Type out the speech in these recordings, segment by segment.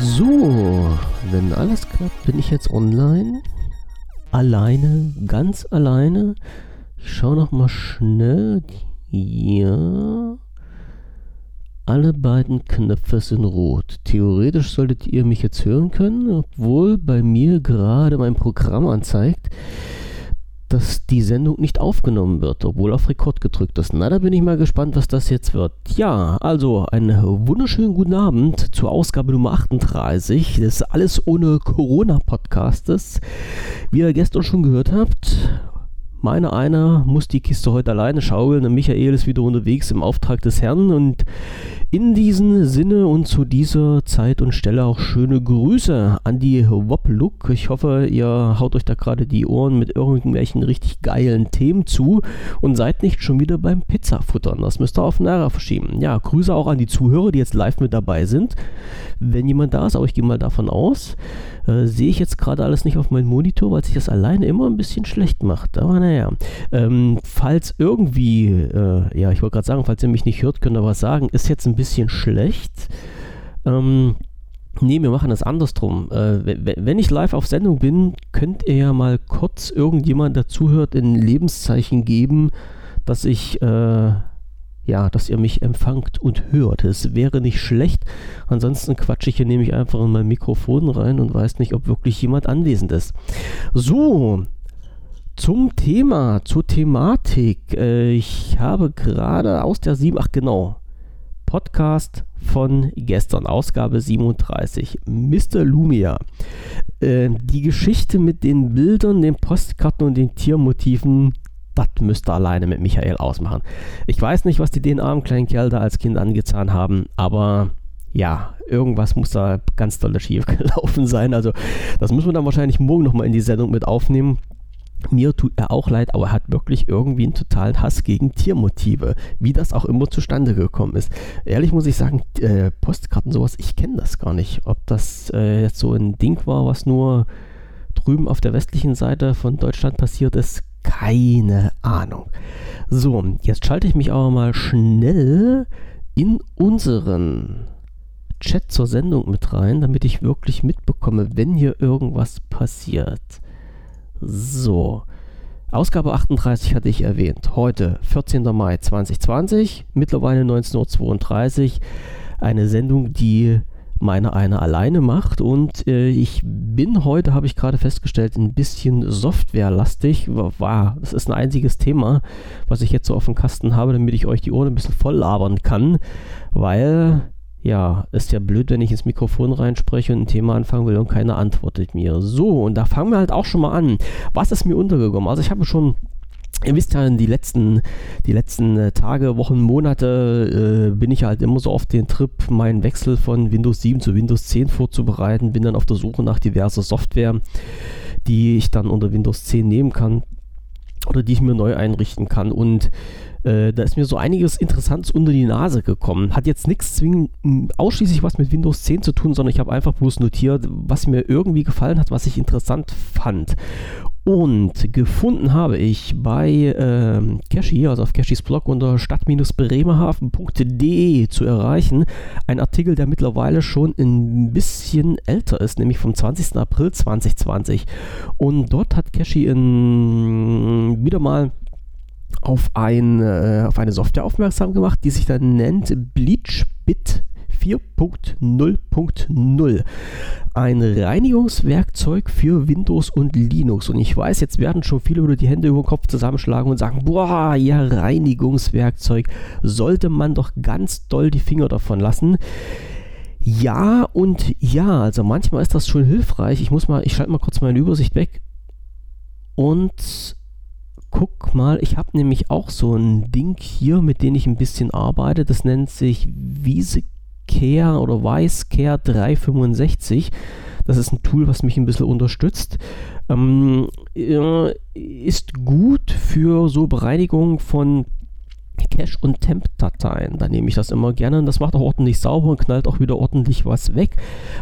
So, wenn alles klappt, bin ich jetzt online. Alleine, ganz alleine. Ich schaue noch mal schnell. Ja. Alle beiden Knöpfe sind rot. Theoretisch solltet ihr mich jetzt hören können, obwohl bei mir gerade mein Programm anzeigt, dass die Sendung nicht aufgenommen wird, obwohl auf Rekord gedrückt ist. Na, da bin ich mal gespannt, was das jetzt wird. Ja, also einen wunderschönen guten Abend zur Ausgabe Nummer 38 des Alles ohne Corona-Podcastes. Wie ihr gestern schon gehört habt, meine einer muss die Kiste heute alleine schaukeln Michael ist wieder unterwegs im Auftrag des Herrn und in diesem Sinne und zu dieser Zeit und Stelle auch schöne Grüße an die Wop-Look. Ich hoffe, ihr haut euch da gerade die Ohren mit irgendwelchen richtig geilen Themen zu und seid nicht schon wieder beim Pizzafuttern. Das müsst ihr auf Nara verschieben. Ja, Grüße auch an die Zuhörer, die jetzt live mit dabei sind. Wenn jemand da ist, aber ich gehe mal davon aus, äh, sehe ich jetzt gerade alles nicht auf meinem Monitor, weil sich das alleine immer ein bisschen schlecht macht. Aber naja, ähm, falls irgendwie, äh, ja, ich wollte gerade sagen, falls ihr mich nicht hört, könnt ihr was sagen, ist jetzt ein bisschen schlecht. Ähm, Nee, wir machen das andersrum. Äh, wenn ich live auf Sendung bin, könnt ihr ja mal kurz irgendjemand dazuhört in Lebenszeichen geben, dass ich, äh, ja, dass ihr mich empfangt und hört. Es wäre nicht schlecht. Ansonsten quatsche ich hier nämlich einfach in mein Mikrofon rein und weiß nicht, ob wirklich jemand anwesend ist. So, zum Thema, zur Thematik. Äh, ich habe gerade aus der 7, ach genau, Podcast von gestern, Ausgabe 37, Mr. Lumia. Äh, die Geschichte mit den Bildern, den Postkarten und den Tiermotiven, das müsst ihr alleine mit Michael ausmachen. Ich weiß nicht, was die den armen kleinen Kerl da als Kind angetan haben, aber ja, irgendwas muss da ganz doll schief gelaufen sein. Also, das müssen wir dann wahrscheinlich morgen nochmal in die Sendung mit aufnehmen. Mir tut er auch leid, aber er hat wirklich irgendwie einen totalen Hass gegen Tiermotive, wie das auch immer zustande gekommen ist. Ehrlich muss ich sagen, äh, Postkarten, sowas, ich kenne das gar nicht. Ob das äh, jetzt so ein Ding war, was nur drüben auf der westlichen Seite von Deutschland passiert ist, keine Ahnung. So, jetzt schalte ich mich aber mal schnell in unseren Chat zur Sendung mit rein, damit ich wirklich mitbekomme, wenn hier irgendwas passiert. So. Ausgabe 38 hatte ich erwähnt. Heute, 14. Mai 2020, mittlerweile 19.32 Uhr. Eine Sendung, die meine eine alleine macht. Und äh, ich bin heute, habe ich gerade festgestellt, ein bisschen softwarelastig. War, das ist ein einziges Thema, was ich jetzt so auf dem Kasten habe, damit ich euch die Ohren ein bisschen voll labern kann. Weil ja, ist ja blöd, wenn ich ins Mikrofon reinspreche und ein Thema anfangen will und keiner antwortet mir. So, und da fangen wir halt auch schon mal an. Was ist mir untergekommen? Also ich habe schon Ihr wisst ja, die letzten, die letzten äh, Tage, Wochen, Monate äh, bin ich halt immer so auf den Trip, meinen Wechsel von Windows 7 zu Windows 10 vorzubereiten. Bin dann auf der Suche nach diverser Software, die ich dann unter Windows 10 nehmen kann oder die ich mir neu einrichten kann. Und äh, da ist mir so einiges Interessantes unter die Nase gekommen. Hat jetzt nichts zwingend ausschließlich was mit Windows 10 zu tun, sondern ich habe einfach bloß notiert, was mir irgendwie gefallen hat, was ich interessant fand. Und gefunden habe ich bei äh, Cashy, also auf Cashys Blog unter stadt-bremerhaven.de zu erreichen, ein Artikel, der mittlerweile schon ein bisschen älter ist, nämlich vom 20. April 2020. Und dort hat Cashy wieder mal auf, ein, äh, auf eine Software aufmerksam gemacht, die sich dann nennt BleachBit 4.0.0. Ein Reinigungswerkzeug für Windows und Linux. Und ich weiß, jetzt werden schon viele über die Hände über den Kopf zusammenschlagen und sagen, boah, ja, Reinigungswerkzeug. Sollte man doch ganz doll die Finger davon lassen. Ja und ja, also manchmal ist das schon hilfreich. Ich muss mal, ich schalte mal kurz meine Übersicht weg. Und guck mal, ich habe nämlich auch so ein Ding hier, mit dem ich ein bisschen arbeite. Das nennt sich ViseCare oder ViceCare 365. Das ist ein Tool, was mich ein bisschen unterstützt. Ähm, ist gut für so Bereinigung von Cache- und Temp-Dateien. Da nehme ich das immer gerne und das macht auch ordentlich sauber und knallt auch wieder ordentlich was weg.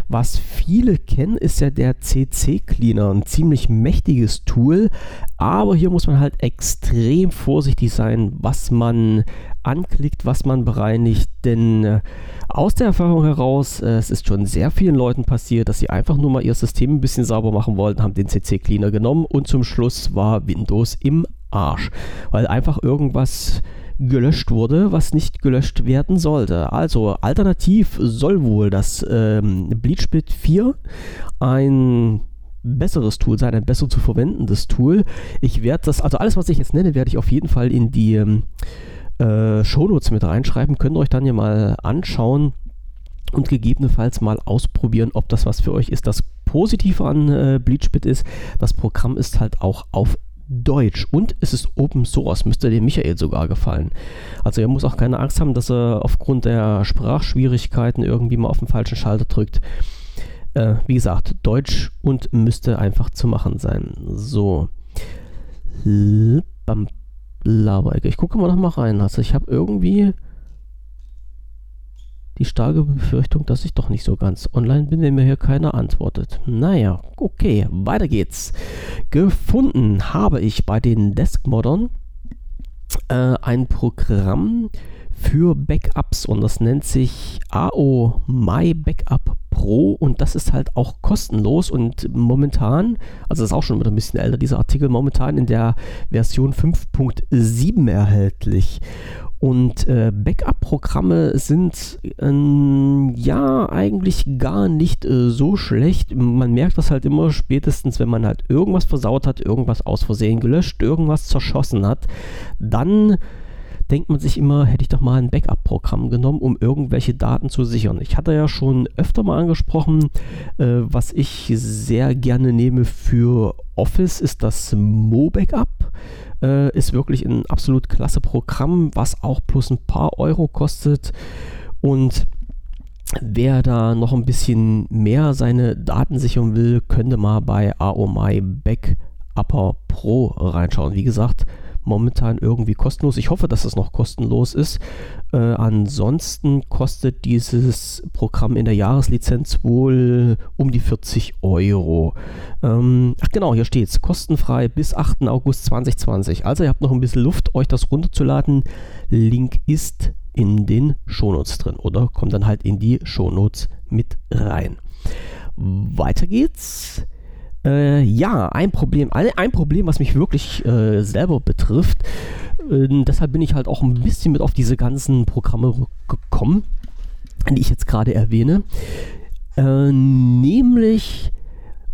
Was viele kennen, ist ja der CC Cleaner, ein ziemlich mächtiges Tool, aber hier muss man halt extrem vorsichtig sein, was man anklickt, was man bereinigt, denn äh, aus der Erfahrung heraus, äh, es ist schon sehr vielen Leuten passiert, dass sie einfach nur mal ihr System ein bisschen sauber machen wollten, haben den CC Cleaner genommen und zum Schluss war Windows im Arsch, weil einfach irgendwas gelöscht wurde, was nicht gelöscht werden sollte. Also alternativ soll wohl das ähm, Bleachbit 4 ein besseres Tool sein, ein besser zu verwendendes Tool. Ich werde das, also alles, was ich jetzt nenne, werde ich auf jeden Fall in die ähm, äh, Shownotes mit reinschreiben. Könnt ihr euch dann ja mal anschauen und gegebenenfalls mal ausprobieren, ob das was für euch ist. Das Positive an äh, Bleachbit ist, das Programm ist halt auch auf Deutsch und es ist Open Source, müsste dem Michael sogar gefallen. Also er muss auch keine Angst haben, dass er aufgrund der Sprachschwierigkeiten irgendwie mal auf den falschen Schalter drückt. Äh, wie gesagt, Deutsch und müsste einfach zu machen sein. So. Ich gucke mal noch mal rein. Also ich habe irgendwie die starke Befürchtung, dass ich doch nicht so ganz online bin, wenn mir hier keiner antwortet. Naja, okay, weiter geht's. Gefunden habe ich bei den Deskmoddern äh, ein Programm für Backups und das nennt sich AO My Backup Pro und das ist halt auch kostenlos und momentan, also das ist auch schon wieder ein bisschen älter, dieser Artikel momentan in der Version 5.7 erhältlich. Und äh, Backup-Programme sind ähm, ja eigentlich gar nicht äh, so schlecht. Man merkt das halt immer spätestens, wenn man halt irgendwas versaut hat, irgendwas aus Versehen gelöscht, irgendwas zerschossen hat. Dann denkt man sich immer, hätte ich doch mal ein Backup-Programm genommen, um irgendwelche Daten zu sichern. Ich hatte ja schon öfter mal angesprochen, äh, was ich sehr gerne nehme für Office, ist das Mo-Backup. Äh, ist wirklich ein absolut klasse Programm, was auch plus ein paar Euro kostet. Und wer da noch ein bisschen mehr seine Daten sichern will, könnte mal bei AOMI Backupper Pro reinschauen. Wie gesagt, momentan irgendwie kostenlos. Ich hoffe, dass es noch kostenlos ist. Äh, ansonsten kostet dieses Programm in der Jahreslizenz wohl um die 40 Euro. Ähm, ach genau, hier steht es. Kostenfrei bis 8. August 2020. Also ihr habt noch ein bisschen Luft, euch das runterzuladen. Link ist in den Shownotes drin oder kommt dann halt in die Shownotes mit rein. Weiter geht's. Äh, ja, ein Problem, ein, Problem, was mich wirklich äh, selber betrifft. Äh, deshalb bin ich halt auch ein bisschen mit auf diese ganzen Programme gekommen, die ich jetzt gerade erwähne. Äh, nämlich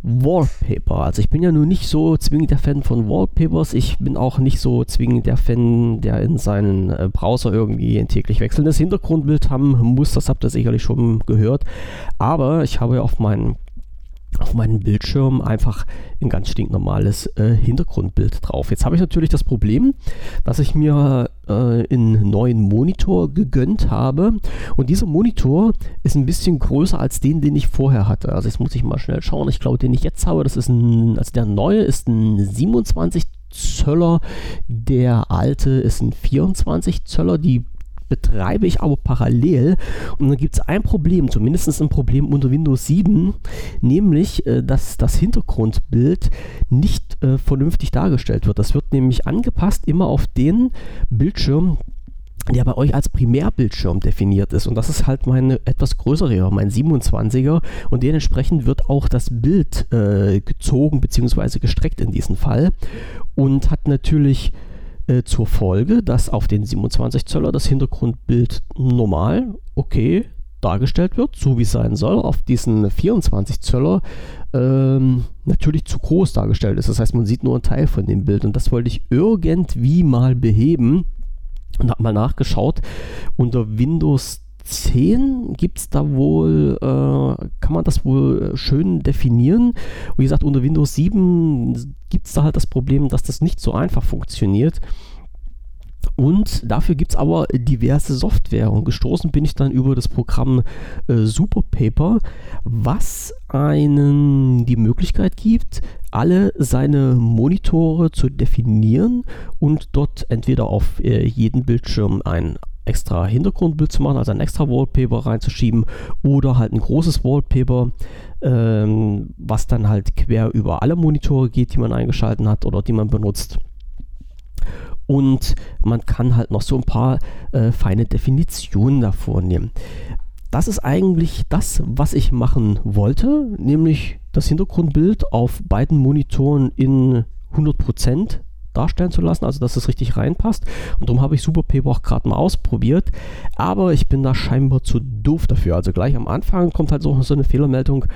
Wallpaper. Also ich bin ja nur nicht so zwingend der Fan von Wallpapers. Ich bin auch nicht so zwingend der Fan, der in seinen äh, Browser irgendwie ein täglich wechselndes Hintergrundbild haben muss. Das habt ihr sicherlich schon gehört. Aber ich habe ja auf meinen auf meinem Bildschirm einfach ein ganz stinknormales äh, Hintergrundbild drauf. Jetzt habe ich natürlich das Problem, dass ich mir äh, einen neuen Monitor gegönnt habe und dieser Monitor ist ein bisschen größer als den, den ich vorher hatte. Also jetzt muss ich mal schnell schauen. Ich glaube, den ich jetzt habe, das ist ein, also der neue ist ein 27 Zöller, der alte ist ein 24 Zöller. Die betreibe ich aber parallel. Und dann gibt es ein Problem, zumindest ein Problem unter Windows 7, nämlich, äh, dass das Hintergrundbild nicht äh, vernünftig dargestellt wird. Das wird nämlich angepasst immer auf den Bildschirm, der bei euch als Primärbildschirm definiert ist. Und das ist halt mein etwas größerer, mein 27er. Und dementsprechend wird auch das Bild äh, gezogen bzw. gestreckt in diesem Fall. Und hat natürlich äh, zur Folge, dass auf den 27 Zöller das Hintergrundbild normal, okay, dargestellt wird, so wie es sein soll, auf diesen 24 Zöller ähm, natürlich zu groß dargestellt ist. Das heißt, man sieht nur einen Teil von dem Bild und das wollte ich irgendwie mal beheben und habe mal nachgeschaut. Unter Windows 10 gibt es da wohl, äh, kann man das wohl schön definieren. Wie gesagt, unter Windows 7 gibt es da halt das Problem, dass das nicht so einfach funktioniert. Und dafür gibt es aber diverse Software. Und gestoßen bin ich dann über das Programm äh, Superpaper, was einen die Möglichkeit gibt, alle seine Monitore zu definieren und dort entweder auf äh, jeden Bildschirm ein extra Hintergrundbild zu machen, also ein extra Wallpaper reinzuschieben oder halt ein großes Wallpaper, ähm, was dann halt quer über alle Monitore geht, die man eingeschaltet hat oder die man benutzt. Und man kann halt noch so ein paar äh, feine Definitionen davor nehmen. Das ist eigentlich das, was ich machen wollte, nämlich das Hintergrundbild auf beiden Monitoren in 100% darstellen zu lassen, also dass es richtig reinpasst. Und darum habe ich Superpaper auch gerade mal ausprobiert. Aber ich bin da scheinbar zu doof dafür. Also gleich am Anfang kommt halt so, so eine Fehlermeldung,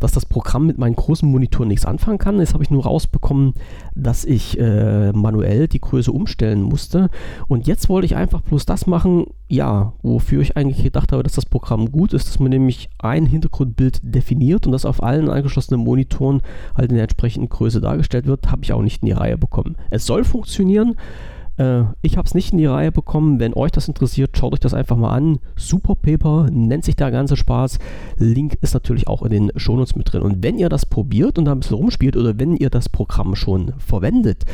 dass das Programm mit meinen großen Monitoren nichts anfangen kann. Jetzt habe ich nur rausbekommen, dass ich äh, manuell die Größe umstellen musste. Und jetzt wollte ich einfach bloß das machen, ja, wofür ich eigentlich gedacht habe, dass das Programm gut ist, dass man nämlich ein Hintergrundbild definiert und das auf allen angeschlossenen Monitoren halt in der entsprechenden Größe dargestellt wird, habe ich auch nicht in die Reihe bekommen. Es soll funktionieren. Äh, ich habe es nicht in die Reihe bekommen. Wenn euch das interessiert, schaut euch das einfach mal an. Super Paper nennt sich der ganze Spaß. Link ist natürlich auch in den Shownotes mit drin. Und wenn ihr das probiert und da ein bisschen rumspielt oder wenn ihr das Programm schon verwendet,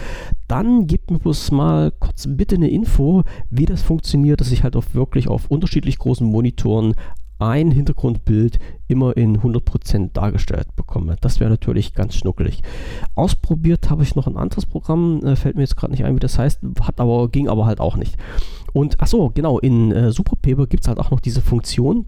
dann gebt mir bloß mal kurz bitte eine Info, wie das funktioniert, dass ich halt auf wirklich auf unterschiedlich großen Monitoren ein Hintergrundbild immer in 100% dargestellt bekomme. Das wäre natürlich ganz schnuckelig. Ausprobiert habe ich noch ein anderes Programm, äh, fällt mir jetzt gerade nicht ein, wie das heißt, hat aber, ging aber halt auch nicht. Und achso, genau, in äh, Superpaper gibt es halt auch noch diese Funktion,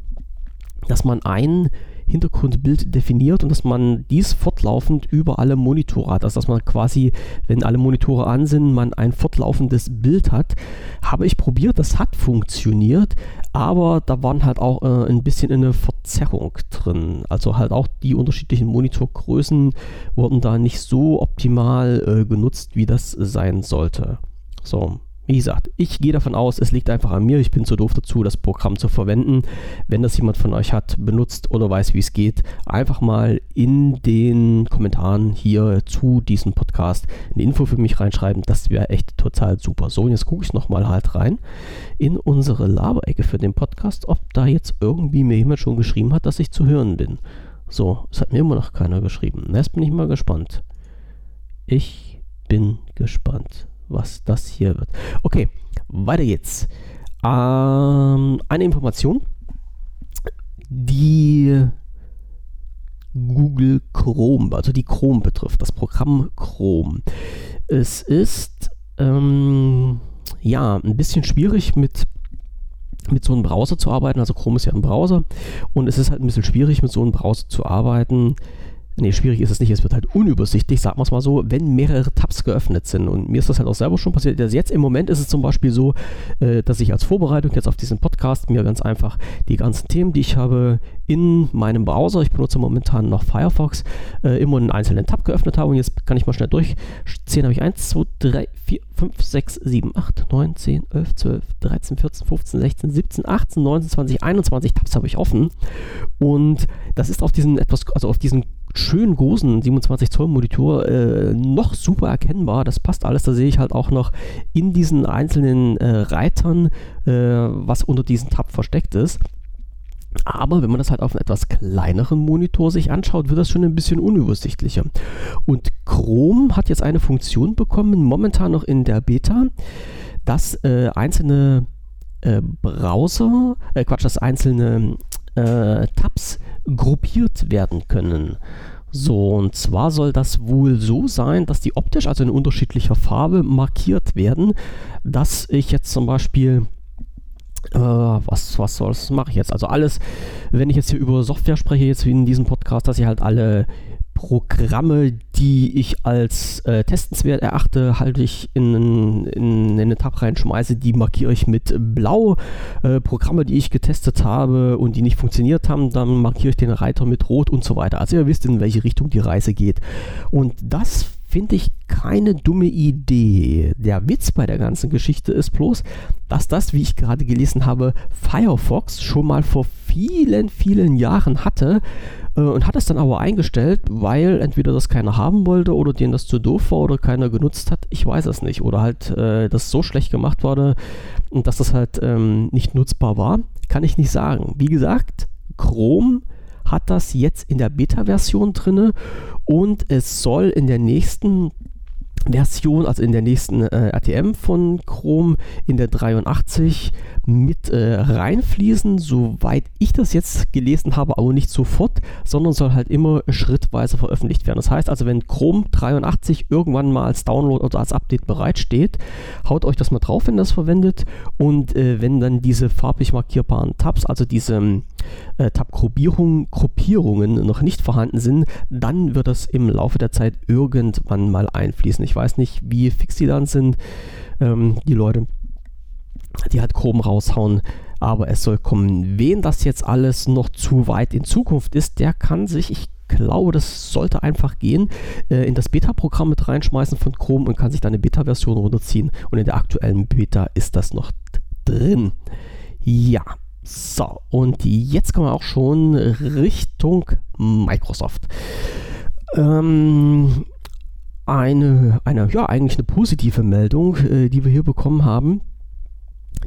dass man ein Hintergrundbild definiert und dass man dies fortlaufend über alle Monitore hat. Also dass man quasi, wenn alle Monitore an sind, man ein fortlaufendes Bild hat. Habe ich probiert, das hat funktioniert, aber da waren halt auch äh, ein bisschen eine Verzerrung drin. Also halt auch die unterschiedlichen Monitorgrößen wurden da nicht so optimal äh, genutzt, wie das sein sollte. So, wie gesagt, ich gehe davon aus, es liegt einfach an mir. Ich bin zu doof dazu, das Programm zu verwenden. Wenn das jemand von euch hat, benutzt oder weiß, wie es geht, einfach mal in den Kommentaren hier zu diesem Podcast eine Info für mich reinschreiben. Das wäre echt total super. So, und jetzt gucke ich nochmal halt rein in unsere Laberecke für den Podcast, ob da jetzt irgendwie mir jemand schon geschrieben hat, dass ich zu hören bin. So, es hat mir immer noch keiner geschrieben. Jetzt bin ich mal gespannt. Ich bin gespannt was das hier wird. Okay, weiter geht's. Ähm, eine Information, die Google Chrome, also die Chrome betrifft, das Programm Chrome. Es ist ähm, ja ein bisschen schwierig mit mit so einem Browser zu arbeiten. Also Chrome ist ja ein Browser und es ist halt ein bisschen schwierig mit so einem Browser zu arbeiten, Nee, schwierig ist es nicht. Es wird halt unübersichtlich, sagen wir es mal so, wenn mehrere Tabs geöffnet sind. Und mir ist das halt auch selber schon passiert. Also jetzt im Moment ist es zum Beispiel so, äh, dass ich als Vorbereitung jetzt auf diesen Podcast mir ganz einfach die ganzen Themen, die ich habe, in meinem Browser, ich benutze momentan noch Firefox, äh, immer einen einzelnen Tab geöffnet habe. Und jetzt kann ich mal schnell durchziehen. Habe ich 1, 2, 3, 4, 5, 6, 7, 8, 9, 10, 11, 12, 13, 14, 15, 16, 17, 18, 19, 20, 21 Tabs habe ich offen. Und das ist auf diesen etwas, also auf diesen schönen großen 27 Zoll Monitor äh, noch super erkennbar. Das passt alles. Da sehe ich halt auch noch in diesen einzelnen äh, Reitern, äh, was unter diesem Tab versteckt ist. Aber wenn man das halt auf einem etwas kleineren Monitor sich anschaut, wird das schon ein bisschen unübersichtlicher. Und Chrome hat jetzt eine Funktion bekommen, momentan noch in der Beta, dass äh, einzelne äh, Browser, äh, Quatsch, dass einzelne äh, Tabs gruppiert werden können. So, und zwar soll das wohl so sein, dass die optisch, also in unterschiedlicher Farbe, markiert werden, dass ich jetzt zum Beispiel äh, was, was, was mache ich jetzt? Also alles, wenn ich jetzt hier über Software spreche, jetzt wie in diesem Podcast, dass ich halt alle Programme, die ich als äh, testenswert erachte, halte ich in, in, in eine Tab reinschmeiße, die markiere ich mit blau. Äh, Programme, die ich getestet habe und die nicht funktioniert haben, dann markiere ich den Reiter mit rot und so weiter. Also ihr wisst, in welche Richtung die Reise geht. Und das finde ich keine dumme Idee. Der Witz bei der ganzen Geschichte ist bloß, dass das, wie ich gerade gelesen habe, Firefox schon mal vor vielen, vielen Jahren hatte äh, und hat es dann aber eingestellt, weil entweder das keiner haben wollte oder denen das zu doof war oder keiner genutzt hat. Ich weiß es nicht. Oder halt äh, das so schlecht gemacht wurde, dass das halt ähm, nicht nutzbar war. Kann ich nicht sagen. Wie gesagt, Chrome hat das jetzt in der Beta-Version drin und es soll in der nächsten Version, also in der nächsten äh, RTM von Chrome in der 83 mit äh, reinfließen, soweit ich das jetzt gelesen habe, aber nicht sofort, sondern soll halt immer schrittweise veröffentlicht werden. Das heißt also, wenn Chrome 83 irgendwann mal als Download oder als Update bereitsteht, haut euch das mal drauf, wenn das verwendet und äh, wenn dann diese farblich markierbaren Tabs, also diese äh, Tab-Gruppierungen noch nicht vorhanden sind, dann wird das im Laufe der Zeit irgendwann mal einfließen. Ich weiß nicht, wie fix die dann sind, ähm, die Leute, die halt Chrom raushauen, aber es soll kommen. Wen das jetzt alles noch zu weit in Zukunft ist, der kann sich, ich glaube, das sollte einfach gehen, äh, in das Beta-Programm mit reinschmeißen von Chrome und kann sich dann eine Beta-Version runterziehen. Und in der aktuellen Beta ist das noch drin. Ja, so, und jetzt kommen wir auch schon Richtung Microsoft. Ähm, eine, eine, ja, eigentlich eine positive Meldung, äh, die wir hier bekommen haben.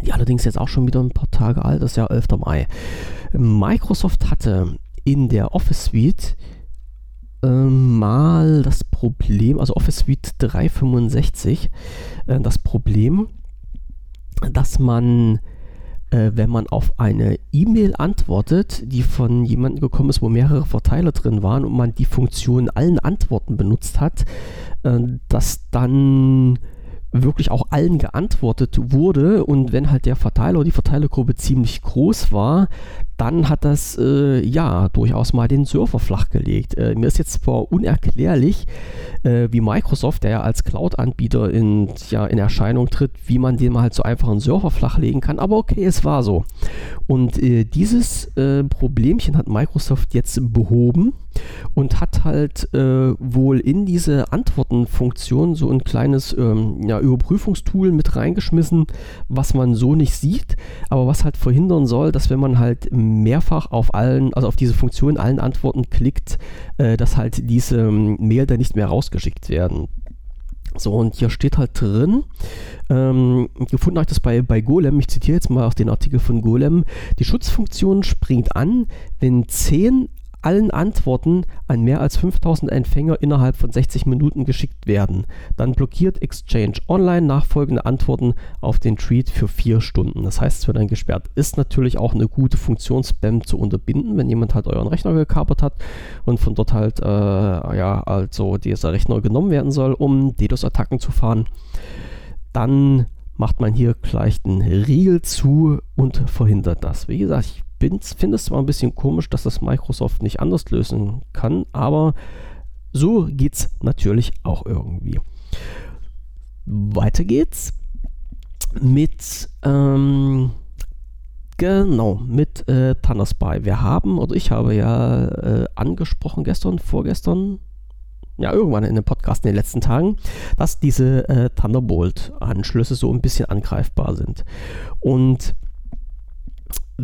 Die allerdings jetzt auch schon wieder ein paar Tage alt, ist ja 11. Mai. Microsoft hatte in der Office Suite äh, mal das Problem, also Office Suite 365, äh, das Problem, dass man äh, wenn man auf eine E-Mail antwortet, die von jemandem gekommen ist, wo mehrere Verteiler drin waren und man die Funktion allen Antworten benutzt hat, äh, dass dann wirklich auch allen geantwortet wurde und wenn halt der Verteiler oder die Verteilergruppe ziemlich groß war, dann hat das äh, ja durchaus mal den Server flachgelegt. Äh, mir ist jetzt zwar unerklärlich, äh, wie Microsoft, der ja als Cloud-Anbieter in, ja, in Erscheinung tritt, wie man den mal halt so einfach einen Server flachlegen kann, aber okay, es war so. Und äh, dieses äh, Problemchen hat Microsoft jetzt behoben und hat halt äh, wohl in diese Antwortenfunktion so ein kleines ähm, ja, Überprüfungstool mit reingeschmissen, was man so nicht sieht, aber was halt verhindern soll, dass wenn man halt mehrfach auf allen, also auf diese Funktion allen Antworten klickt, äh, dass halt diese ähm, Mail dann nicht mehr rausgeschickt werden. So, und hier steht halt drin, ähm, gefunden habe ich das bei, bei Golem, ich zitiere jetzt mal auch den Artikel von Golem, die Schutzfunktion springt an, wenn 10 allen Antworten an mehr als 5000 Empfänger innerhalb von 60 Minuten geschickt werden. Dann blockiert Exchange Online nachfolgende Antworten auf den Tweet für vier Stunden. Das heißt, es wird dann gesperrt. Ist natürlich auch eine gute Funktion, Spam zu unterbinden, wenn jemand halt euren Rechner gekapert hat und von dort halt, äh, ja, also dieser Rechner genommen werden soll, um DDoS-Attacken zu fahren. Dann macht man hier gleich den Riegel zu und verhindert das. Wie gesagt, ich finde es zwar ein bisschen komisch, dass das Microsoft nicht anders lösen kann, aber so geht es natürlich auch irgendwie. Weiter geht's mit ähm, genau mit äh, Thunderspy. Wir haben oder ich habe ja äh, angesprochen gestern, vorgestern, ja irgendwann in dem Podcast in den letzten Tagen, dass diese äh, Thunderbolt-Anschlüsse so ein bisschen angreifbar sind und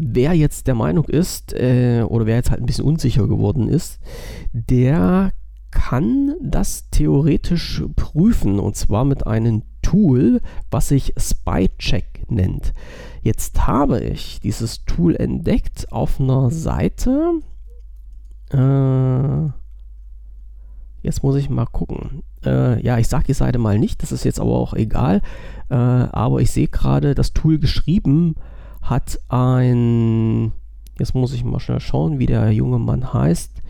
wer jetzt der Meinung ist, äh, oder wer jetzt halt ein bisschen unsicher geworden ist, der kann das theoretisch prüfen und zwar mit einem Tool, was sich Spycheck nennt. Jetzt habe ich dieses Tool entdeckt auf einer Seite. Äh, jetzt muss ich mal gucken. Äh, ja, ich sage die Seite mal nicht, das ist jetzt aber auch egal. Äh, aber ich sehe gerade das Tool geschrieben hat ein, jetzt muss ich mal schnell schauen, wie der junge Mann heißt.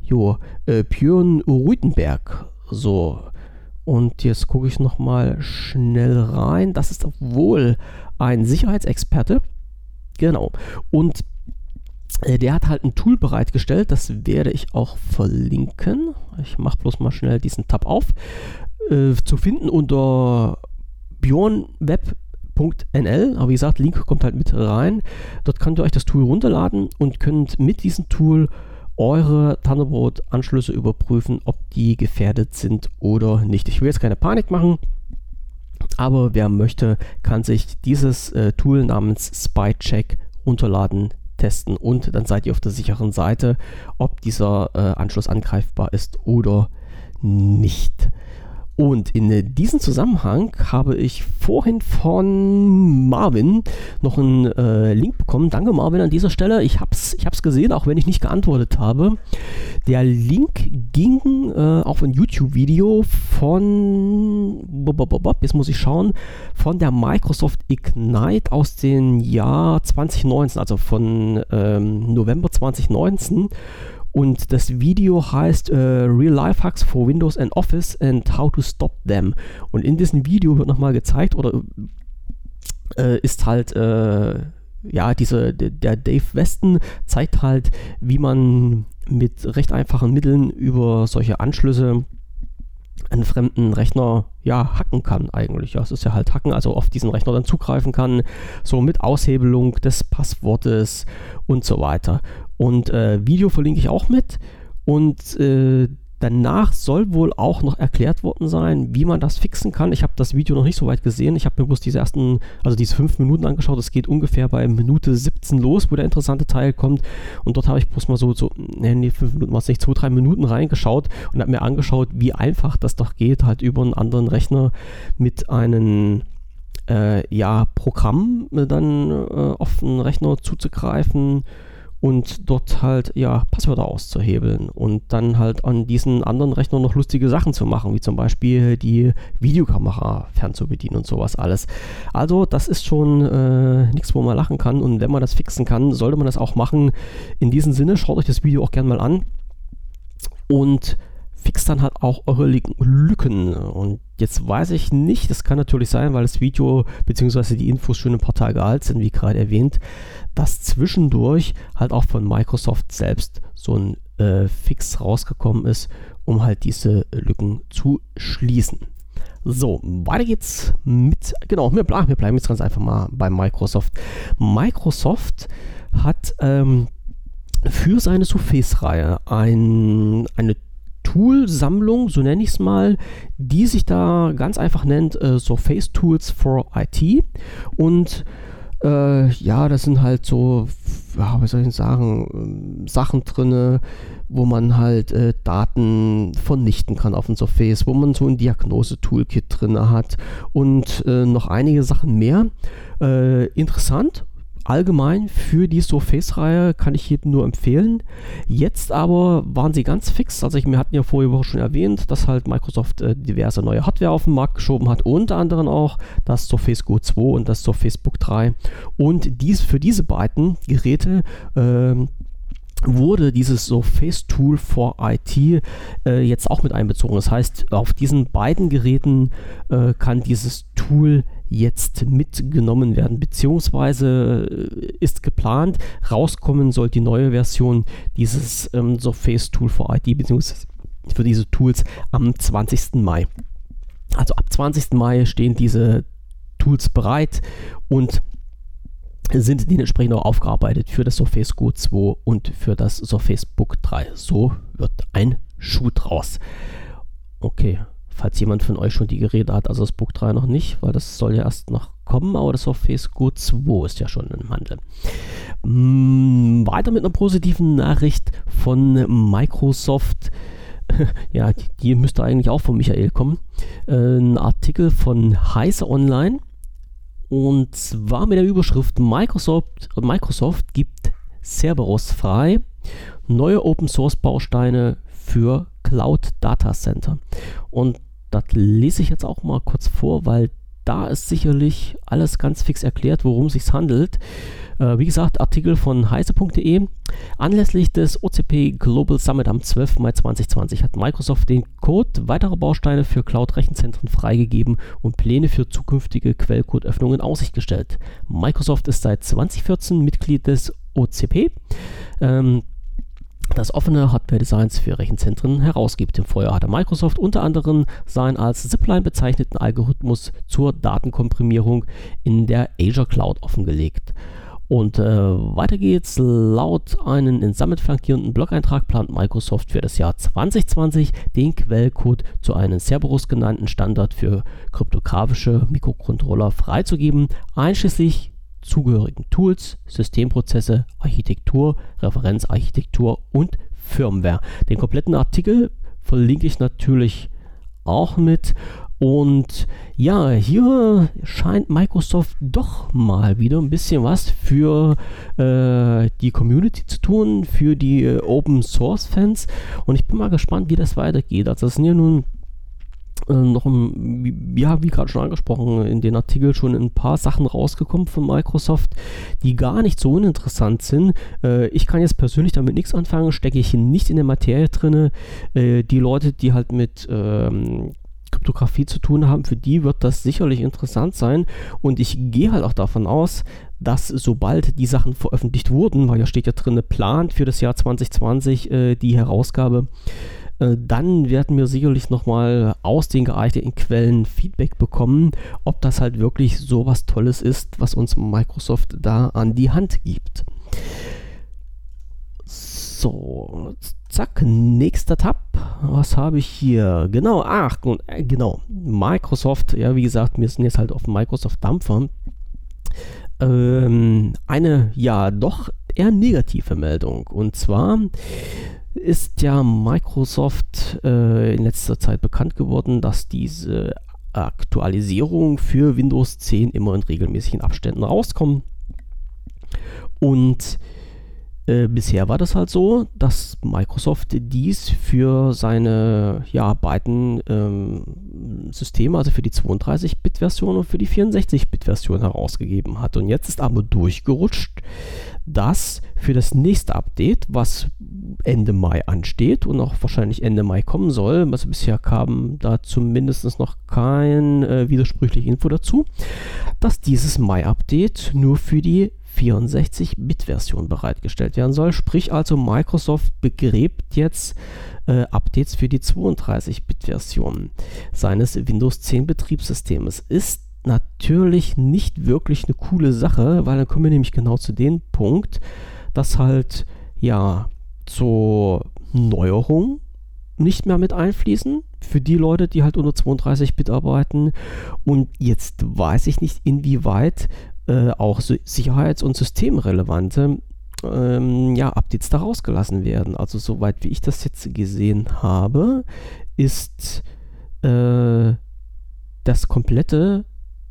Jo, äh, Björn Rütenberg. So. Und jetzt gucke ich nochmal schnell rein. Das ist wohl ein Sicherheitsexperte. Genau. Und äh, der hat halt ein Tool bereitgestellt. Das werde ich auch verlinken. Ich mache bloß mal schnell diesen Tab auf. Äh, zu finden unter Björn Web .nl, aber wie gesagt, Link kommt halt mit rein. Dort könnt ihr euch das Tool runterladen und könnt mit diesem Tool eure Thunderbolt-Anschlüsse überprüfen, ob die gefährdet sind oder nicht. Ich will jetzt keine Panik machen, aber wer möchte, kann sich dieses äh, Tool namens Spycheck runterladen. testen und dann seid ihr auf der sicheren Seite, ob dieser äh, Anschluss angreifbar ist oder nicht. Und in diesem Zusammenhang habe ich vorhin von Marvin noch einen äh, Link bekommen. Danke Marvin an dieser Stelle. Ich habe es ich hab's gesehen, auch wenn ich nicht geantwortet habe. Der Link ging äh, auf ein YouTube-Video von, jetzt muss ich schauen, von der Microsoft Ignite aus dem Jahr 2019, also von ähm, November 2019. Und das Video heißt äh, Real Life Hacks for Windows and Office and How to Stop Them. Und in diesem Video wird nochmal gezeigt, oder äh, ist halt, äh, ja, diese, der Dave Weston zeigt halt, wie man mit recht einfachen Mitteln über solche Anschlüsse einen fremden Rechner ja hacken kann eigentlich. Ja, es ist ja halt hacken, also auf diesen Rechner dann zugreifen kann, so mit Aushebelung des Passwortes und so weiter. Und äh, Video verlinke ich auch mit. Und äh, danach soll wohl auch noch erklärt worden sein, wie man das fixen kann. Ich habe das Video noch nicht so weit gesehen. Ich habe mir bloß diese ersten, also diese fünf Minuten angeschaut. Es geht ungefähr bei Minute 17 los, wo der interessante Teil kommt. Und dort habe ich bloß mal so, so nee, fünf Minuten war es nicht, zwei, drei Minuten reingeschaut und habe mir angeschaut, wie einfach das doch geht, halt über einen anderen Rechner mit einem äh, ja, Programm dann äh, auf einen Rechner zuzugreifen und dort halt ja Passwörter auszuhebeln und dann halt an diesen anderen Rechnern noch lustige Sachen zu machen, wie zum Beispiel die Videokamera fernzubedienen und sowas alles. Also das ist schon äh, nichts, wo man lachen kann und wenn man das fixen kann, sollte man das auch machen. In diesem Sinne, schaut euch das Video auch gerne mal an und fixt dann halt auch eure Lücken. Und jetzt weiß ich nicht, das kann natürlich sein, weil das Video bzw. die Infos schon ein paar Tage alt sind, wie gerade erwähnt, dass zwischendurch halt auch von Microsoft selbst so ein äh, Fix rausgekommen ist, um halt diese Lücken zu schließen. So, weiter geht's mit, genau, wir, wir bleiben jetzt ganz einfach mal bei Microsoft. Microsoft hat ähm, für seine Surface-Reihe ein, eine Tool-Sammlung, so nenne ich es mal, die sich da ganz einfach nennt äh, Surface Tools for IT. Und äh, ja, das sind halt so, ja, was soll ich sagen, Sachen drin, wo man halt äh, Daten vernichten kann auf dem Surface, wo man so ein Diagnose-Toolkit drin hat und äh, noch einige Sachen mehr. Äh, interessant, allgemein für die Surface-Reihe kann ich jedem nur empfehlen. Jetzt aber waren sie ganz fix. Also ich, wir hatten ja vorige Woche schon erwähnt, dass halt Microsoft äh, diverse neue Hardware auf den Markt geschoben hat, unter anderem auch das Surface Go 2 und das Surface Book 3. Und dies, für diese beiden Geräte ähm, wurde dieses Surface Tool for IT äh, jetzt auch mit einbezogen. Das heißt, auf diesen beiden Geräten äh, kann dieses Tool jetzt mitgenommen werden, beziehungsweise äh, ist geplant, rauskommen soll die neue Version dieses ähm, Surface Tool for IT, beziehungsweise für diese Tools am 20. Mai. Also ab 20. Mai stehen diese Tools bereit und sind dementsprechend auch aufgearbeitet für das Surface Go 2 und für das Surface Book 3. So wird ein Schuh draus. Okay, falls jemand von euch schon die Geräte hat, also das Book 3 noch nicht, weil das soll ja erst noch kommen, aber das Surface Go 2 ist ja schon im Handel. Mm, weiter mit einer positiven Nachricht von Microsoft. ja, die, die, müsste eigentlich auch von Michael kommen. Äh, ein Artikel von Heise Online. Und zwar mit der Überschrift Microsoft, Microsoft gibt Cerberus frei. Neue Open Source Bausteine für Cloud Data Center. Und das lese ich jetzt auch mal kurz vor, weil da ist sicherlich alles ganz fix erklärt, worum es sich handelt. Äh, wie gesagt, Artikel von heise.de. Anlässlich des OCP Global Summit am 12. Mai 2020 hat Microsoft den Code weiterer Bausteine für Cloud-Rechenzentren freigegeben und Pläne für zukünftige Quellcode-Öffnungen in Aussicht gestellt. Microsoft ist seit 2014 Mitglied des OCP. Ähm, das offene Hardware-Designs für Rechenzentren herausgibt. Im Vorjahr hatte Microsoft unter anderem seinen als Zipline bezeichneten Algorithmus zur Datenkomprimierung in der Azure Cloud offengelegt. Und äh, weiter geht's. Laut einem in Summit flankierenden Blog-Eintrag plant Microsoft für das Jahr 2020 den Quellcode zu einem Cerberus genannten Standard für kryptografische Mikrocontroller freizugeben, einschließlich zugehörigen Tools, Systemprozesse, Architektur, Referenzarchitektur und Firmware. Den kompletten Artikel verlinke ich natürlich auch mit. Und ja, hier scheint Microsoft doch mal wieder ein bisschen was für äh, die Community zu tun, für die äh, Open Source Fans. Und ich bin mal gespannt, wie das weitergeht. Also, das sind ja nun äh, noch ein, ja, wie gerade schon angesprochen, in den Artikel schon ein paar Sachen rausgekommen von Microsoft, die gar nicht so uninteressant sind. Äh, ich kann jetzt persönlich damit nichts anfangen, stecke ich nicht in der Materie drin. Äh, die Leute, die halt mit ähm, Kryptographie zu tun haben, für die wird das sicherlich interessant sein. Und ich gehe halt auch davon aus, dass sobald die Sachen veröffentlicht wurden, weil ja steht ja drin, plant für das Jahr 2020 äh, die Herausgabe, dann werden wir sicherlich nochmal aus den geeigneten Quellen Feedback bekommen, ob das halt wirklich so was Tolles ist, was uns Microsoft da an die Hand gibt. So, zack, nächster Tab. Was habe ich hier? Genau, ach, äh, genau. Microsoft, ja, wie gesagt, wir sind jetzt halt auf Microsoft Dampfer. Ähm, eine, ja, doch eher negative Meldung. Und zwar ist ja Microsoft äh, in letzter Zeit bekannt geworden, dass diese Aktualisierung für Windows 10 immer in regelmäßigen Abständen rauskommen. Und äh, bisher war das halt so, dass Microsoft dies für seine ja, beiden ähm, Systeme, also für die 32-Bit-Version und für die 64-Bit-Version herausgegeben hat. Und jetzt ist aber durchgerutscht, dass für das nächste Update, was Ende Mai ansteht und auch wahrscheinlich Ende Mai kommen soll, was bisher kam da zumindest noch kein äh, widersprüchliche Info dazu, dass dieses Mai-Update nur für die 64-Bit-Version bereitgestellt werden soll. Sprich also, Microsoft begräbt jetzt äh, Updates für die 32-Bit-Version seines Windows 10 Betriebssystems. Ist natürlich nicht wirklich eine coole Sache, weil dann kommen wir nämlich genau zu dem Punkt, dass halt ja zur Neuerung nicht mehr mit einfließen für die Leute, die halt unter 32-Bit arbeiten. Und jetzt weiß ich nicht, inwieweit äh, auch sicherheits- und systemrelevante ähm, ja, Updates da rausgelassen werden. Also soweit wie ich das jetzt gesehen habe, ist äh, das komplette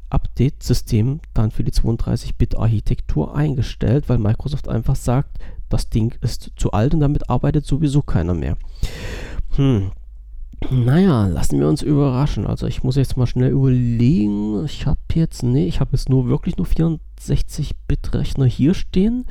Update-System dann für die 32-Bit-Architektur eingestellt, weil Microsoft einfach sagt, das Ding ist zu alt und damit arbeitet sowieso keiner mehr. Hm. Naja, lassen wir uns überraschen. Also ich muss jetzt mal schnell überlegen. Ich habe jetzt, nee, ich habe jetzt nur wirklich nur 64-Bit-Rechner hier stehen.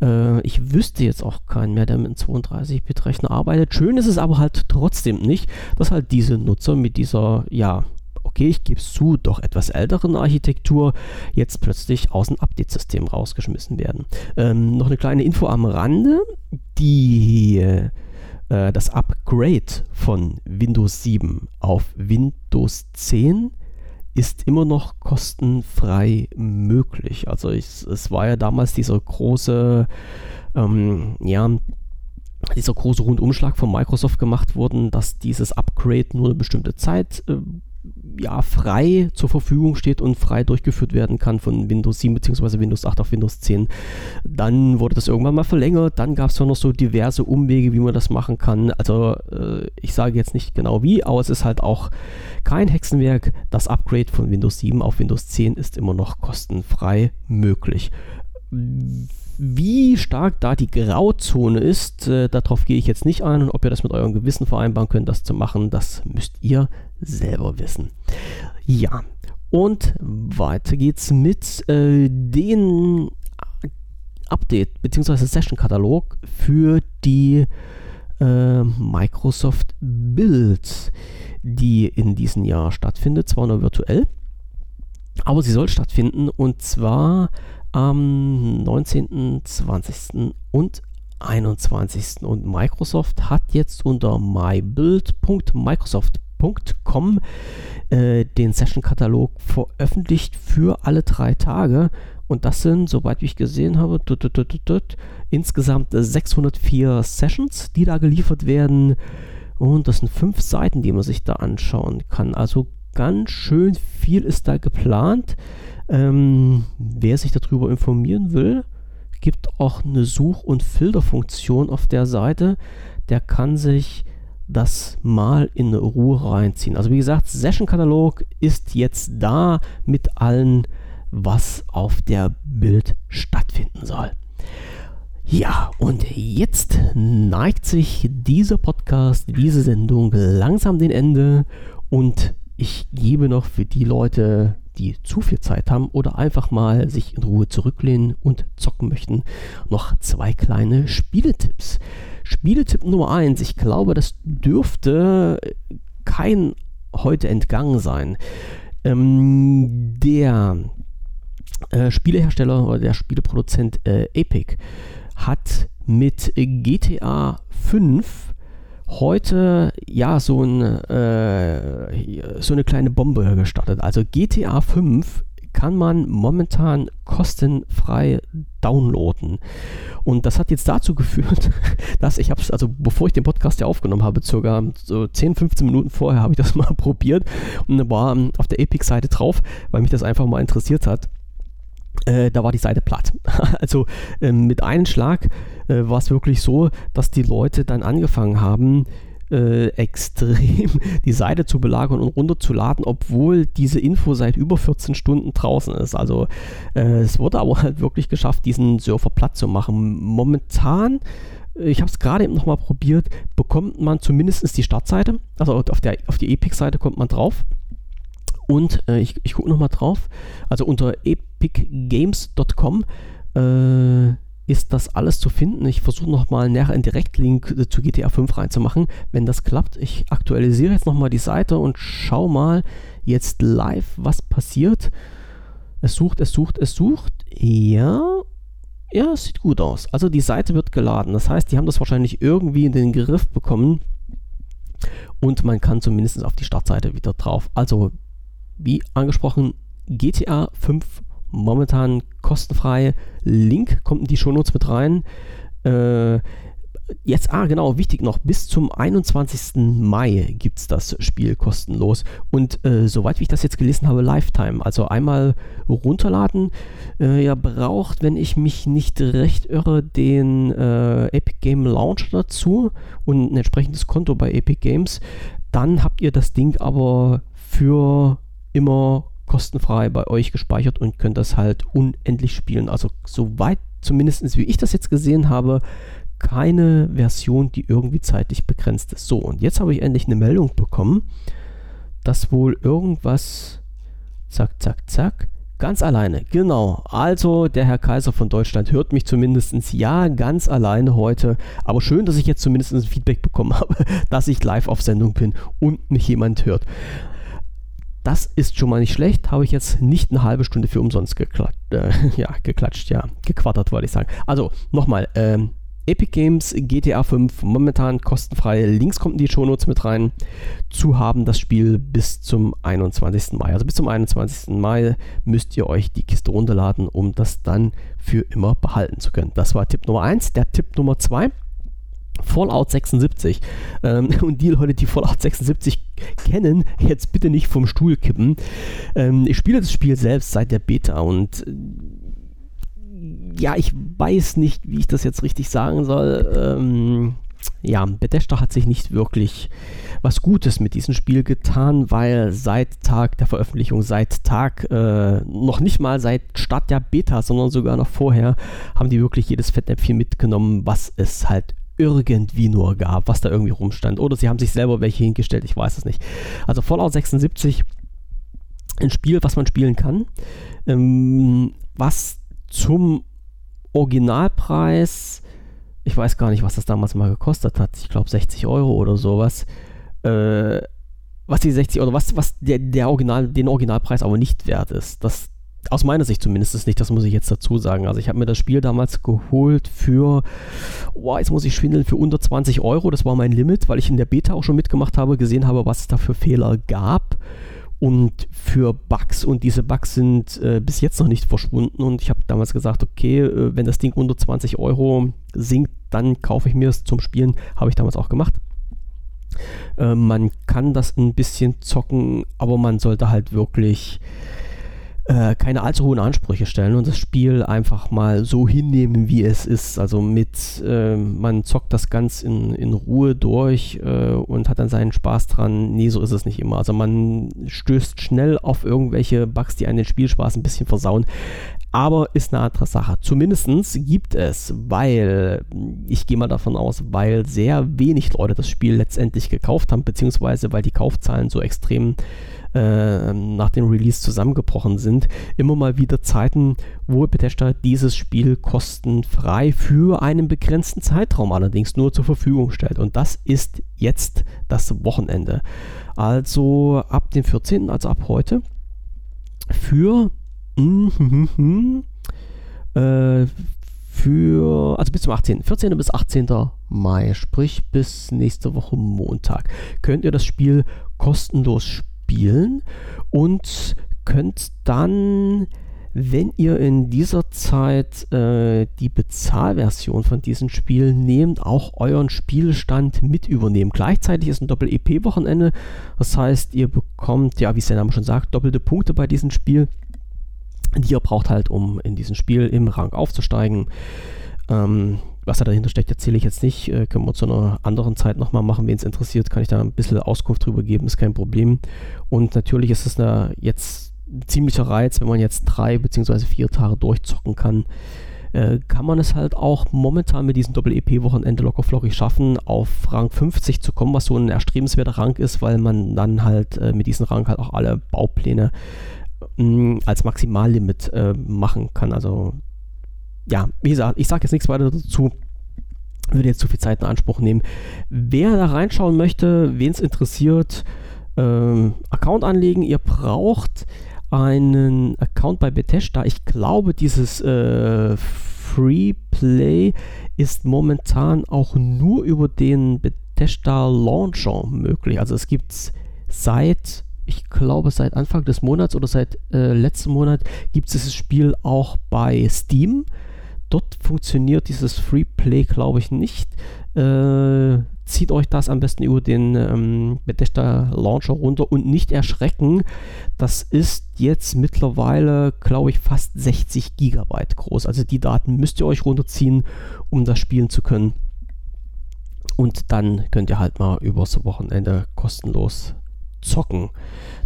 Äh, ich wüsste jetzt auch keinen mehr, der mit einem 32-Bit-Rechner arbeitet. Schön ist es aber halt trotzdem nicht, dass halt diese Nutzer mit dieser, ja, okay, ich gebe es zu, doch etwas älteren Architektur jetzt plötzlich aus dem Update-System rausgeschmissen werden. Ähm, noch eine kleine Info am Rande. Die äh, das Upgrade von Windows 7 auf Windows 10 ist immer noch kostenfrei möglich. Also ich, es war ja damals dieser große, ähm, ja, dieser große Rundumschlag von Microsoft gemacht worden, dass dieses Upgrade nur eine bestimmte Zeit äh, ja, frei zur Verfügung steht und frei durchgeführt werden kann von Windows 7 bzw. Windows 8 auf Windows 10. Dann wurde das irgendwann mal verlängert. Dann gab es noch so diverse Umwege, wie man das machen kann. Also äh, ich sage jetzt nicht genau wie, aber es ist halt auch kein Hexenwerk. Das Upgrade von Windows 7 auf Windows 10 ist immer noch kostenfrei möglich. Wie stark da die Grauzone ist, äh, darauf gehe ich jetzt nicht ein und ob ihr das mit eurem Gewissen vereinbaren könnt, das zu machen, das müsst ihr selber wissen. Ja, und weiter geht's mit äh, den Update bzw. Session-Katalog für die äh, Microsoft Build, die in diesem Jahr stattfindet, zwar nur virtuell, aber sie soll stattfinden und zwar am 19., 20. und 21. Und Microsoft hat jetzt unter mybuild.microsoft.com äh, den Session-Katalog veröffentlicht für alle drei Tage. Und das sind, soweit ich gesehen habe, tut, tut, tut, insgesamt 604 Sessions, die da geliefert werden. Und das sind fünf Seiten, die man sich da anschauen kann. Also ganz schön viel ist da geplant. Ähm, wer sich darüber informieren will, gibt auch eine Such- und Filterfunktion auf der Seite. Der kann sich das mal in Ruhe reinziehen. Also wie gesagt, Session-Katalog ist jetzt da mit allen, was auf der Bild stattfinden soll. Ja, und jetzt neigt sich dieser Podcast, diese Sendung langsam dem Ende und ich gebe noch für die Leute, die zu viel Zeit haben oder einfach mal sich in Ruhe zurücklehnen und zocken möchten, noch zwei kleine Spieletipps. Spieletipp Nummer 1, ich glaube, das dürfte kein heute entgangen sein. Ähm, der äh, Spielehersteller oder der Spieleproduzent äh, Epic hat mit GTA 5 heute ja so, ein, äh, so eine kleine Bombe gestartet. Also GTA 5 kann man momentan kostenfrei downloaden. Und das hat jetzt dazu geführt, dass ich habe es, also bevor ich den Podcast ja aufgenommen habe, circa so 10, 15 Minuten vorher habe ich das mal probiert und war auf der Epic-Seite drauf, weil mich das einfach mal interessiert hat. Äh, da war die Seite platt. also äh, mit einem Schlag äh, war es wirklich so, dass die Leute dann angefangen haben, äh, extrem die Seite zu belagern und runterzuladen, obwohl diese Info seit über 14 Stunden draußen ist. Also äh, es wurde aber halt wirklich geschafft, diesen Server platt zu machen. Momentan äh, ich habe es gerade eben nochmal probiert, bekommt man zumindest die Startseite, also auf, der, auf die Epic-Seite kommt man drauf. Und äh, ich, ich gucke nochmal drauf, also unter epicgames.com äh, ist das alles zu finden. Ich versuche nochmal näher einen Direktlink zu GTA 5 reinzumachen. Wenn das klappt, ich aktualisiere jetzt nochmal die Seite und schau mal jetzt live, was passiert. Es sucht, es sucht, es sucht. Ja, ja, es sieht gut aus. Also die Seite wird geladen. Das heißt, die haben das wahrscheinlich irgendwie in den Griff bekommen. Und man kann zumindest auf die Startseite wieder drauf. Also, wie angesprochen, GTA 5 momentan kostenfrei. Link kommt in die Shownotes mit rein. Äh, jetzt, ah, genau, wichtig noch, bis zum 21. Mai gibt es das Spiel kostenlos. Und äh, soweit wie ich das jetzt gelesen habe, Lifetime. Also einmal runterladen. Äh, ihr braucht, wenn ich mich nicht recht irre, den äh, Epic Game Launcher dazu und ein entsprechendes Konto bei Epic Games. Dann habt ihr das Ding aber für immer kostenfrei bei euch gespeichert und könnt das halt unendlich spielen. Also soweit zumindest wie ich das jetzt gesehen habe, keine Version, die irgendwie zeitlich begrenzt ist. So, und jetzt habe ich endlich eine Meldung bekommen, dass wohl irgendwas, zack, zack, zack, ganz alleine, genau. Also der Herr Kaiser von Deutschland hört mich zumindest, ja, ganz alleine heute. Aber schön, dass ich jetzt zumindest ein Feedback bekommen habe, dass ich live auf Sendung bin und mich jemand hört. Das ist schon mal nicht schlecht. Habe ich jetzt nicht eine halbe Stunde für umsonst geklatscht. Äh, ja, geklatscht, ja. Gequattert, wollte ich sagen. Also, nochmal. Ähm, Epic Games GTA 5 momentan kostenfrei. Links kommt in die Shownotes mit rein. Zu haben das Spiel bis zum 21. Mai. Also bis zum 21. Mai müsst ihr euch die Kiste runterladen, um das dann für immer behalten zu können. Das war Tipp Nummer 1. Der Tipp Nummer 2 Fallout 76. Ähm, und die Leute, die Fallout 76 kennen, jetzt bitte nicht vom Stuhl kippen. Ähm, ich spiele das Spiel selbst seit der Beta und äh, ja, ich weiß nicht, wie ich das jetzt richtig sagen soll. Ähm, ja, Bethesda hat sich nicht wirklich was Gutes mit diesem Spiel getan, weil seit Tag der Veröffentlichung, seit Tag, äh, noch nicht mal seit Start der Beta, sondern sogar noch vorher, haben die wirklich jedes Fettnäpfchen mitgenommen, was es halt irgendwie nur gab, was da irgendwie rumstand. Oder sie haben sich selber welche hingestellt, ich weiß es nicht. Also Fallout 76, ein Spiel, was man spielen kann, ähm, was zum Originalpreis, ich weiß gar nicht, was das damals mal gekostet hat, ich glaube 60 Euro oder sowas, äh, was die 60 Euro, was, was der, der Original, den Originalpreis aber nicht wert ist. Das, aus meiner Sicht zumindest nicht, das muss ich jetzt dazu sagen. Also ich habe mir das Spiel damals geholt für, oh, jetzt muss ich schwindeln, für unter 20 Euro. Das war mein Limit, weil ich in der Beta auch schon mitgemacht habe, gesehen habe, was es da für Fehler gab und für Bugs und diese Bugs sind äh, bis jetzt noch nicht verschwunden und ich habe damals gesagt, okay, äh, wenn das Ding unter 20 Euro sinkt, dann kaufe ich mir es zum Spielen, habe ich damals auch gemacht. Äh, man kann das ein bisschen zocken, aber man sollte halt wirklich äh, keine allzu hohen Ansprüche stellen und das Spiel einfach mal so hinnehmen, wie es ist. Also mit, äh, man zockt das ganz in, in Ruhe durch äh, und hat dann seinen Spaß dran. Nee, so ist es nicht immer. Also man stößt schnell auf irgendwelche Bugs, die einen den Spielspaß ein bisschen versauen. Aber ist eine andere Sache. Zumindest gibt es, weil, ich gehe mal davon aus, weil sehr wenig Leute das Spiel letztendlich gekauft haben, beziehungsweise weil die Kaufzahlen so extrem äh, nach dem Release zusammengebrochen sind, immer mal wieder Zeiten, wo Bethesda dieses Spiel kostenfrei für einen begrenzten Zeitraum allerdings nur zur Verfügung stellt. Und das ist jetzt das Wochenende. Also ab dem 14., also ab heute, für äh, für, also bis zum 18., 14. bis 18. Mai, sprich bis nächste Woche Montag, könnt ihr das Spiel kostenlos spielen spielen und könnt dann, wenn ihr in dieser Zeit äh, die Bezahlversion von diesem Spiel nehmt, auch euren Spielstand mit übernehmen. Gleichzeitig ist ein Doppel-EP-Wochenende, das heißt, ihr bekommt, ja, wie es der Name schon sagt, doppelte Punkte bei diesem Spiel, die ihr braucht halt, um in diesem Spiel im Rang aufzusteigen. Ähm, was da dahinter steckt, erzähle ich jetzt nicht. Äh, können wir zu einer anderen Zeit nochmal machen. Wen es interessiert, kann ich da ein bisschen Auskunft drüber geben, ist kein Problem. Und natürlich ist es jetzt ein ziemlicher Reiz, wenn man jetzt drei bzw. vier Tage durchzocken kann. Äh, kann man es halt auch momentan mit diesem Doppel-EP-Wochenende locker flockig schaffen, auf Rang 50 zu kommen, was so ein erstrebenswerter Rang ist, weil man dann halt äh, mit diesem Rang halt auch alle Baupläne mh, als Maximallimit äh, machen kann. Also ja, wie gesagt, ich sage jetzt nichts weiter dazu. Würde jetzt zu viel Zeit in Anspruch nehmen. Wer da reinschauen möchte, wen es interessiert, ähm, Account anlegen. Ihr braucht einen Account bei Bethesda. Ich glaube, dieses äh, Free Play ist momentan auch nur über den Bethesda Launcher möglich. Also es gibt seit, ich glaube, seit Anfang des Monats oder seit äh, letztem Monat gibt es dieses Spiel auch bei Steam. Dort funktioniert dieses Free Play, glaube ich, nicht. Äh, zieht euch das am besten über den ähm, Bethesda Launcher runter und nicht erschrecken. Das ist jetzt mittlerweile, glaube ich, fast 60 Gigabyte groß. Also die Daten müsst ihr euch runterziehen, um das spielen zu können. Und dann könnt ihr halt mal übers Wochenende kostenlos zocken.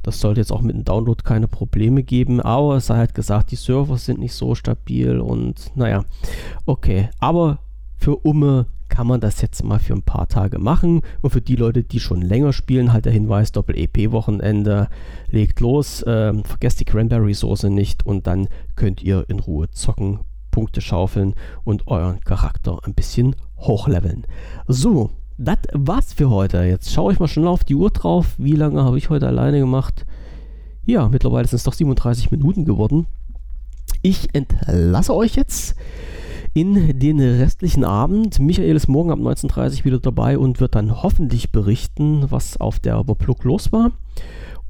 Das sollte jetzt auch mit dem Download keine Probleme geben, aber es sei halt gesagt, die Server sind nicht so stabil und naja, okay. Aber für Umme kann man das jetzt mal für ein paar Tage machen. Und für die Leute, die schon länger spielen, halt der Hinweis: Doppel-EP-Wochenende, legt los, ähm, vergesst die Cranberry-Soße nicht und dann könnt ihr in Ruhe zocken, Punkte schaufeln und euren Charakter ein bisschen hochleveln. So, das war's für heute. Jetzt schaue ich mal schon auf die Uhr drauf. Wie lange habe ich heute alleine gemacht? Ja, mittlerweile sind es doch 37 Minuten geworden. Ich entlasse euch jetzt in den restlichen Abend. Michael ist morgen ab 19.30 Uhr wieder dabei und wird dann hoffentlich berichten, was auf der Überplug los war.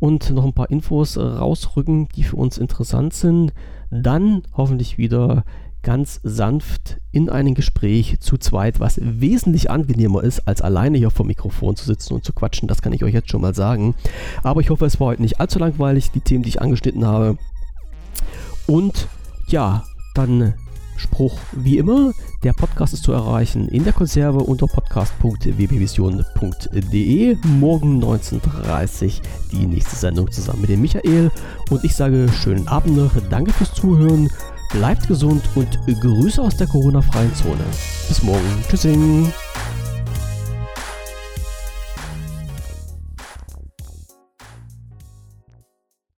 Und noch ein paar Infos rausrücken, die für uns interessant sind. Dann hoffentlich wieder ganz sanft in einem Gespräch zu zweit, was wesentlich angenehmer ist, als alleine hier vor dem Mikrofon zu sitzen und zu quatschen. Das kann ich euch jetzt schon mal sagen. Aber ich hoffe, es war heute nicht allzu langweilig, die Themen, die ich angeschnitten habe. Und ja, dann Spruch wie immer, der Podcast ist zu erreichen in der Konserve unter podcast.wbvision.de. Morgen 19.30 Uhr die nächste Sendung zusammen mit dem Michael. Und ich sage schönen Abend noch, danke fürs Zuhören Bleibt gesund und Grüße aus der Corona-freien Zone. Bis morgen. Tschüssing.